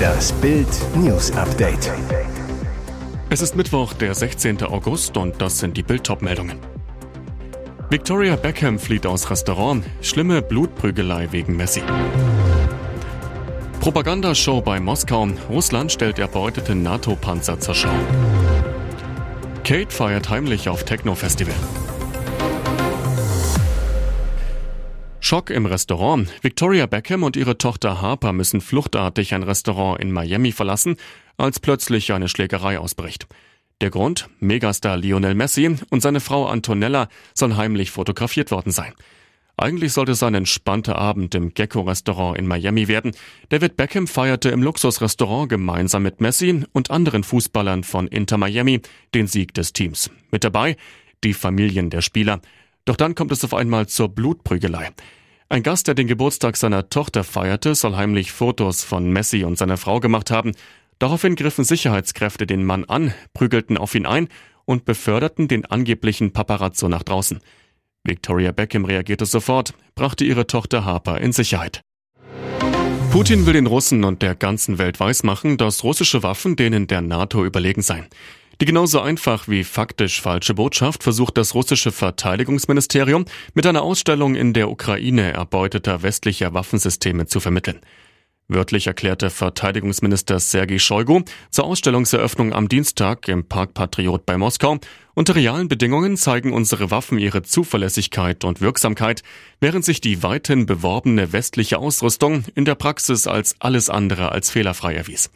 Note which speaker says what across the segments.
Speaker 1: Das Bild News Update.
Speaker 2: Es ist Mittwoch, der 16. August und das sind die Bild meldungen Victoria Beckham flieht aus Restaurant. Schlimme Blutprügelei wegen Messi. Propagandashow bei Moskau. Russland stellt erbeutete NATO-Panzer zur Schau. Kate feiert heimlich auf Techno-Festival. Schock im Restaurant. Victoria Beckham und ihre Tochter Harper müssen fluchtartig ein Restaurant in Miami verlassen, als plötzlich eine Schlägerei ausbricht. Der Grund? Megastar Lionel Messi und seine Frau Antonella sollen heimlich fotografiert worden sein. Eigentlich sollte es ein entspannter Abend im Gecko-Restaurant in Miami werden. David Beckham feierte im Luxusrestaurant gemeinsam mit Messi und anderen Fußballern von Inter Miami den Sieg des Teams. Mit dabei die Familien der Spieler. Doch dann kommt es auf einmal zur Blutprügelei. Ein Gast, der den Geburtstag seiner Tochter feierte, soll heimlich Fotos von Messi und seiner Frau gemacht haben. Daraufhin griffen Sicherheitskräfte den Mann an, prügelten auf ihn ein und beförderten den angeblichen Paparazzo nach draußen. Victoria Beckham reagierte sofort, brachte ihre Tochter Harper in Sicherheit. Putin will den Russen und der ganzen Welt weismachen, dass russische Waffen denen der NATO überlegen seien. Die genauso einfach wie faktisch falsche Botschaft versucht das russische Verteidigungsministerium mit einer Ausstellung in der Ukraine erbeuteter westlicher Waffensysteme zu vermitteln. Wörtlich erklärte Verteidigungsminister Sergei Shoigu zur Ausstellungseröffnung am Dienstag im Park Patriot bei Moskau, unter realen Bedingungen zeigen unsere Waffen ihre Zuverlässigkeit und Wirksamkeit, während sich die weithin beworbene westliche Ausrüstung in der Praxis als alles andere als fehlerfrei erwies.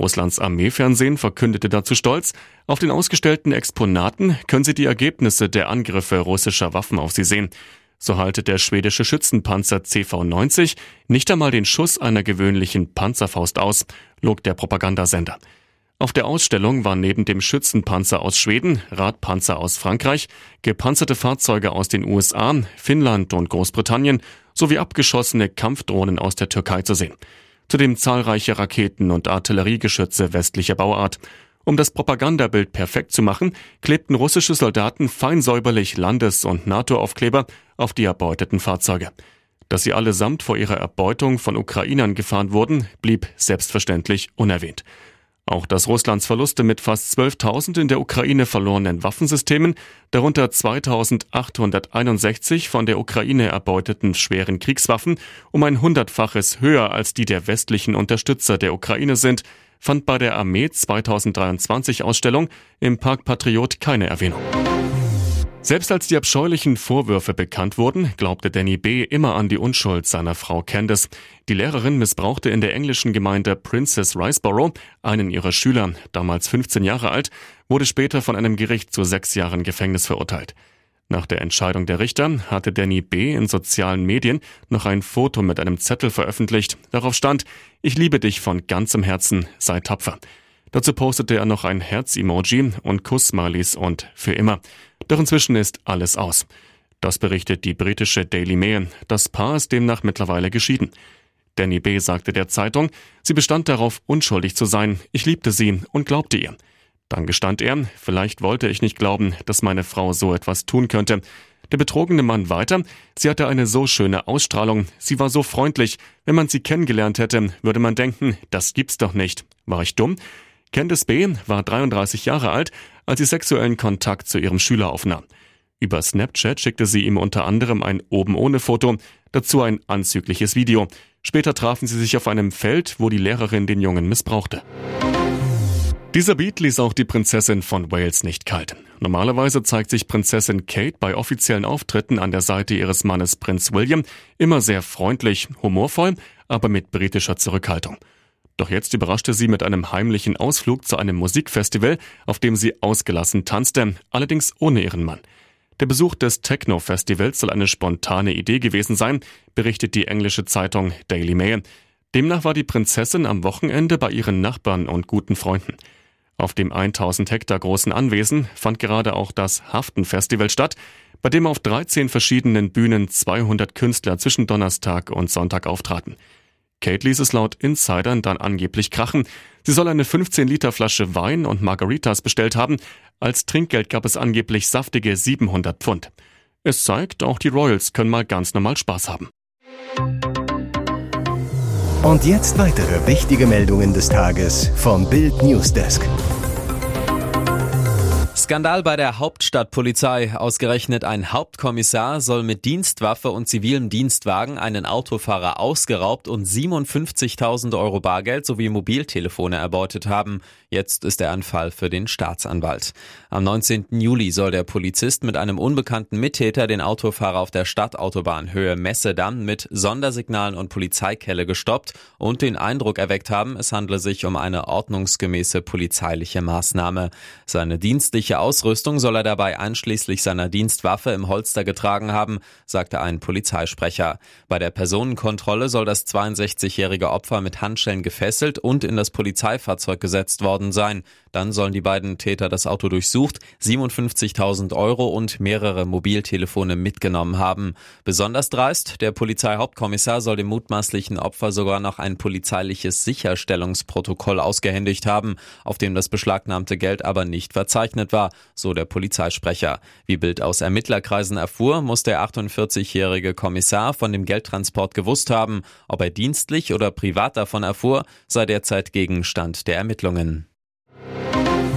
Speaker 2: Russlands Armeefernsehen verkündete dazu stolz, auf den ausgestellten Exponaten können Sie die Ergebnisse der Angriffe russischer Waffen auf sie sehen. So haltet der schwedische Schützenpanzer CV-90 nicht einmal den Schuss einer gewöhnlichen Panzerfaust aus, log der Propagandasender. Auf der Ausstellung waren neben dem Schützenpanzer aus Schweden, Radpanzer aus Frankreich, gepanzerte Fahrzeuge aus den USA, Finnland und Großbritannien sowie abgeschossene Kampfdrohnen aus der Türkei zu sehen zudem zahlreiche Raketen und Artilleriegeschütze westlicher Bauart. Um das Propagandabild perfekt zu machen, klebten russische Soldaten fein säuberlich Landes- und NATO-Aufkleber auf die erbeuteten Fahrzeuge. Dass sie allesamt vor ihrer Erbeutung von Ukrainern gefahren wurden, blieb selbstverständlich unerwähnt. Auch dass Russlands Verluste mit fast 12.000 in der Ukraine verlorenen Waffensystemen, darunter 2.861 von der Ukraine erbeuteten schweren Kriegswaffen, um ein hundertfaches höher als die der westlichen Unterstützer der Ukraine sind, fand bei der Armee 2023 Ausstellung im Park Patriot keine Erwähnung. Selbst als die abscheulichen Vorwürfe bekannt wurden, glaubte Danny B. immer an die Unschuld seiner Frau Candace. Die Lehrerin missbrauchte in der englischen Gemeinde Princess Riceboro einen ihrer Schüler, damals 15 Jahre alt, wurde später von einem Gericht zu sechs Jahren Gefängnis verurteilt. Nach der Entscheidung der Richter hatte Danny B. in sozialen Medien noch ein Foto mit einem Zettel veröffentlicht. Darauf stand, ich liebe dich von ganzem Herzen, sei tapfer. Dazu postete er noch ein Herz-Emoji und Kuss-Smileys und für immer. Doch inzwischen ist alles aus. Das berichtet die britische Daily Mail. Das Paar ist demnach mittlerweile geschieden. Danny B. sagte der Zeitung, sie bestand darauf, unschuldig zu sein. Ich liebte sie und glaubte ihr. Dann gestand er, vielleicht wollte ich nicht glauben, dass meine Frau so etwas tun könnte. Der betrogene Mann weiter, sie hatte eine so schöne Ausstrahlung, sie war so freundlich, wenn man sie kennengelernt hätte, würde man denken, das gibt's doch nicht. War ich dumm? Candice B. war 33 Jahre alt, als sie sexuellen Kontakt zu ihrem Schüler aufnahm. Über Snapchat schickte sie ihm unter anderem ein oben ohne Foto, dazu ein anzügliches Video. Später trafen sie sich auf einem Feld, wo die Lehrerin den Jungen missbrauchte. Dieser Beat ließ auch die Prinzessin von Wales nicht kalt. Normalerweise zeigt sich Prinzessin Kate bei offiziellen Auftritten an der Seite ihres Mannes Prinz William immer sehr freundlich, humorvoll, aber mit britischer Zurückhaltung. Doch jetzt überraschte sie mit einem heimlichen Ausflug zu einem Musikfestival, auf dem sie ausgelassen tanzte, allerdings ohne ihren Mann. Der Besuch des Techno-Festivals soll eine spontane Idee gewesen sein, berichtet die englische Zeitung Daily Mail. Demnach war die Prinzessin am Wochenende bei ihren Nachbarn und guten Freunden. Auf dem 1000 Hektar großen Anwesen fand gerade auch das Haften-Festival statt, bei dem auf 13 verschiedenen Bühnen 200 Künstler zwischen Donnerstag und Sonntag auftraten. Kate ließ es laut Insidern dann angeblich krachen. Sie soll eine 15 Liter Flasche Wein und Margaritas bestellt haben. Als Trinkgeld gab es angeblich saftige 700 Pfund. Es zeigt, auch die Royals können mal ganz normal Spaß haben.
Speaker 1: Und jetzt weitere wichtige Meldungen des Tages vom Bild Newsdesk.
Speaker 3: Skandal bei der Hauptstadtpolizei. Ausgerechnet ein Hauptkommissar soll mit Dienstwaffe und zivilem Dienstwagen einen Autofahrer ausgeraubt und 57.000 Euro Bargeld sowie Mobiltelefone erbeutet haben. Jetzt ist der Anfall für den Staatsanwalt. Am 19. Juli soll der Polizist mit einem unbekannten Mittäter den Autofahrer auf der Stadtautobahn Höhe Messedamm mit Sondersignalen und Polizeikelle gestoppt und den Eindruck erweckt haben, es handle sich um eine ordnungsgemäße polizeiliche Maßnahme. Seine dienstliche Ausrüstung soll er dabei einschließlich seiner Dienstwaffe im Holster getragen haben, sagte ein Polizeisprecher. Bei der Personenkontrolle soll das 62-jährige Opfer mit Handschellen gefesselt und in das Polizeifahrzeug gesetzt worden sein. Dann sollen die beiden Täter das Auto durchsucht, 57.000 Euro und mehrere Mobiltelefone mitgenommen haben. Besonders dreist, der Polizeihauptkommissar soll dem mutmaßlichen Opfer sogar noch ein polizeiliches Sicherstellungsprotokoll ausgehändigt haben, auf dem das beschlagnahmte Geld aber nicht verzeichnet war, so der Polizeisprecher. Wie Bild aus Ermittlerkreisen erfuhr, muss der 48-jährige Kommissar von dem Geldtransport gewusst haben. Ob er dienstlich oder privat davon erfuhr, sei derzeit Gegenstand der Ermittlungen.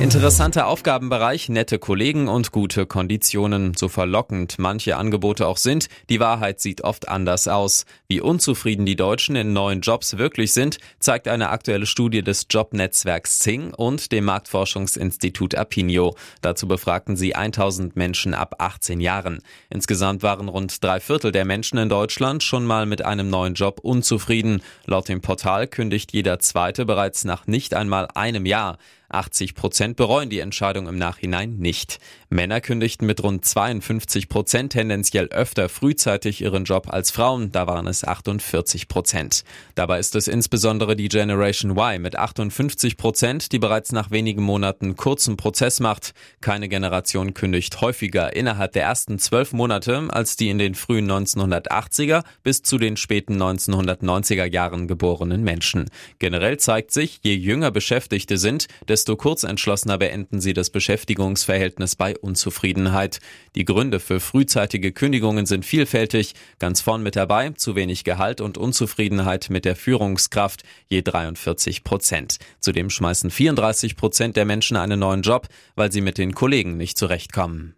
Speaker 3: Interessanter Aufgabenbereich, nette Kollegen und gute Konditionen. So verlockend manche Angebote auch sind, die Wahrheit sieht oft anders aus. Wie unzufrieden die Deutschen in neuen Jobs wirklich sind, zeigt eine aktuelle Studie des Jobnetzwerks Zing und dem Marktforschungsinstitut Apinio. Dazu befragten sie 1000 Menschen ab 18 Jahren. Insgesamt waren rund drei Viertel der Menschen in Deutschland schon mal mit einem neuen Job unzufrieden. Laut dem Portal kündigt jeder Zweite bereits nach nicht einmal einem Jahr. 80 Prozent bereuen die Entscheidung im Nachhinein nicht. Männer kündigten mit rund 52 Prozent tendenziell öfter frühzeitig ihren Job als Frauen, da waren es 48 Prozent. Dabei ist es insbesondere die Generation Y mit 58 Prozent, die bereits nach wenigen Monaten kurzen Prozess macht. Keine Generation kündigt häufiger innerhalb der ersten zwölf Monate als die in den frühen 1980er bis zu den späten 1990er Jahren geborenen Menschen. Generell zeigt sich, je jünger Beschäftigte sind, desto kurzentschlossener beenden sie das Beschäftigungsverhältnis bei Unzufriedenheit. Die Gründe für frühzeitige Kündigungen sind vielfältig. Ganz vorn mit dabei zu wenig Gehalt und Unzufriedenheit mit der Führungskraft, je 43 Prozent. Zudem schmeißen 34 Prozent der Menschen einen neuen Job, weil sie mit den Kollegen nicht zurechtkommen.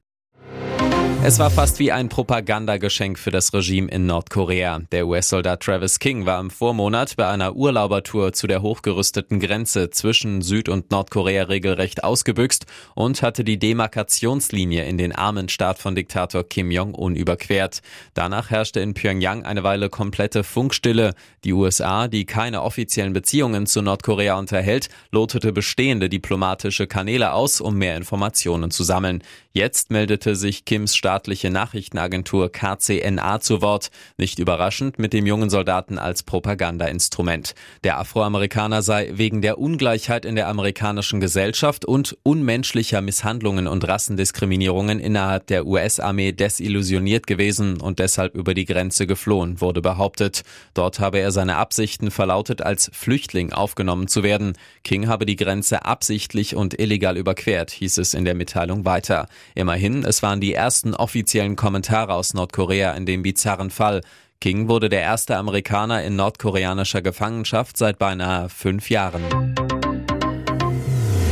Speaker 3: Es war fast wie ein Propagandageschenk für das Regime in Nordkorea. Der US-Soldat Travis King war im Vormonat bei einer Urlaubertour zu der hochgerüsteten Grenze zwischen Süd- und Nordkorea regelrecht ausgebüxt und hatte die Demarkationslinie in den armen Staat von Diktator Kim Jong-un überquert. Danach herrschte in Pyongyang eine Weile komplette Funkstille. Die USA, die keine offiziellen Beziehungen zu Nordkorea unterhält, lotete bestehende diplomatische Kanäle aus, um mehr Informationen zu sammeln. Jetzt meldete sich Kims staatliche Nachrichtenagentur KCNA zu Wort, nicht überraschend mit dem jungen Soldaten als Propagandainstrument. Der Afroamerikaner sei wegen der Ungleichheit in der amerikanischen Gesellschaft und unmenschlicher Misshandlungen und Rassendiskriminierungen innerhalb der US-Armee desillusioniert gewesen und deshalb über die Grenze geflohen, wurde behauptet. Dort habe er seine Absichten verlautet, als Flüchtling aufgenommen zu werden. King habe die Grenze absichtlich und illegal überquert, hieß es in der Mitteilung weiter. Immerhin, es waren die ersten offiziellen Kommentare aus Nordkorea in dem bizarren Fall. King wurde der erste Amerikaner in nordkoreanischer Gefangenschaft seit beinahe fünf Jahren.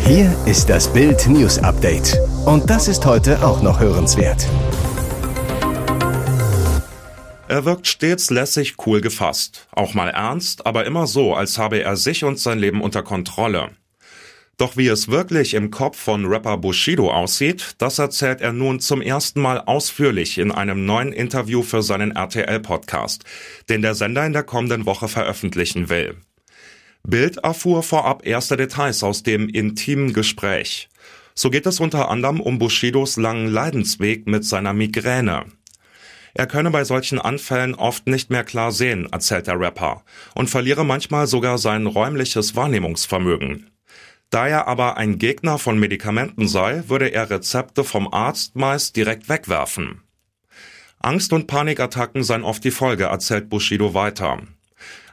Speaker 1: Hier ist das Bild News Update. Und das ist heute auch noch hörenswert.
Speaker 4: Er wirkt stets lässig cool gefasst, auch mal ernst, aber immer so, als habe er sich und sein Leben unter Kontrolle. Doch wie es wirklich im Kopf von Rapper Bushido aussieht, das erzählt er nun zum ersten Mal ausführlich in einem neuen Interview für seinen RTL-Podcast, den der Sender in der kommenden Woche veröffentlichen will. Bild erfuhr vorab erste Details aus dem intimen Gespräch. So geht es unter anderem um Bushidos langen Leidensweg mit seiner Migräne. Er könne bei solchen Anfällen oft nicht mehr klar sehen, erzählt der Rapper, und verliere manchmal sogar sein räumliches Wahrnehmungsvermögen. Da er aber ein Gegner von Medikamenten sei, würde er Rezepte vom Arzt meist direkt wegwerfen. Angst- und Panikattacken seien oft die Folge, erzählt Bushido weiter.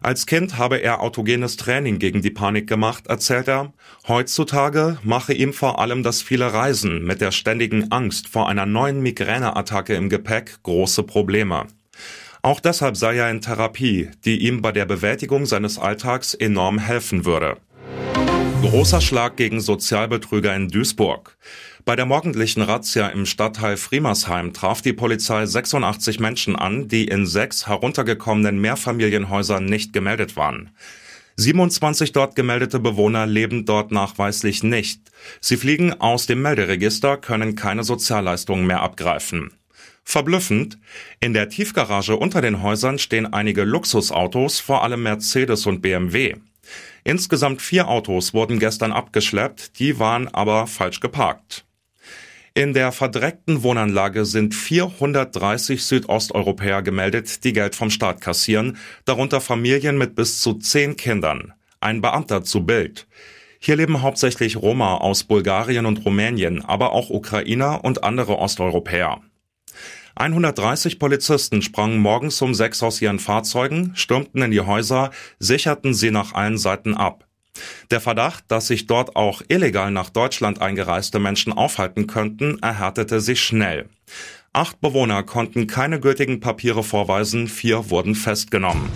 Speaker 4: Als Kind habe er autogenes Training gegen die Panik gemacht, erzählt er. Heutzutage mache ihm vor allem das viele Reisen mit der ständigen Angst vor einer neuen Migräneattacke im Gepäck große Probleme. Auch deshalb sei er in Therapie, die ihm bei der Bewältigung seines Alltags enorm helfen würde. Großer Schlag gegen Sozialbetrüger in Duisburg. Bei der morgendlichen Razzia im Stadtteil Friemersheim traf die Polizei 86 Menschen an, die in sechs heruntergekommenen Mehrfamilienhäusern nicht gemeldet waren. 27 dort gemeldete Bewohner leben dort nachweislich nicht. Sie fliegen aus dem Melderegister, können keine Sozialleistungen mehr abgreifen. Verblüffend, in der Tiefgarage unter den Häusern stehen einige Luxusautos, vor allem Mercedes und BMW. Insgesamt vier Autos wurden gestern abgeschleppt, die waren aber falsch geparkt. In der verdreckten Wohnanlage sind 430 Südosteuropäer gemeldet, die Geld vom Staat kassieren, darunter Familien mit bis zu zehn Kindern. Ein Beamter zu Bild. Hier leben hauptsächlich Roma aus Bulgarien und Rumänien, aber auch Ukrainer und andere Osteuropäer. 130 Polizisten sprangen morgens um sechs aus ihren Fahrzeugen, stürmten in die Häuser, sicherten sie nach allen Seiten ab. Der Verdacht, dass sich dort auch illegal nach Deutschland eingereiste Menschen aufhalten könnten, erhärtete sich schnell. Acht Bewohner konnten keine gültigen Papiere vorweisen, vier wurden festgenommen.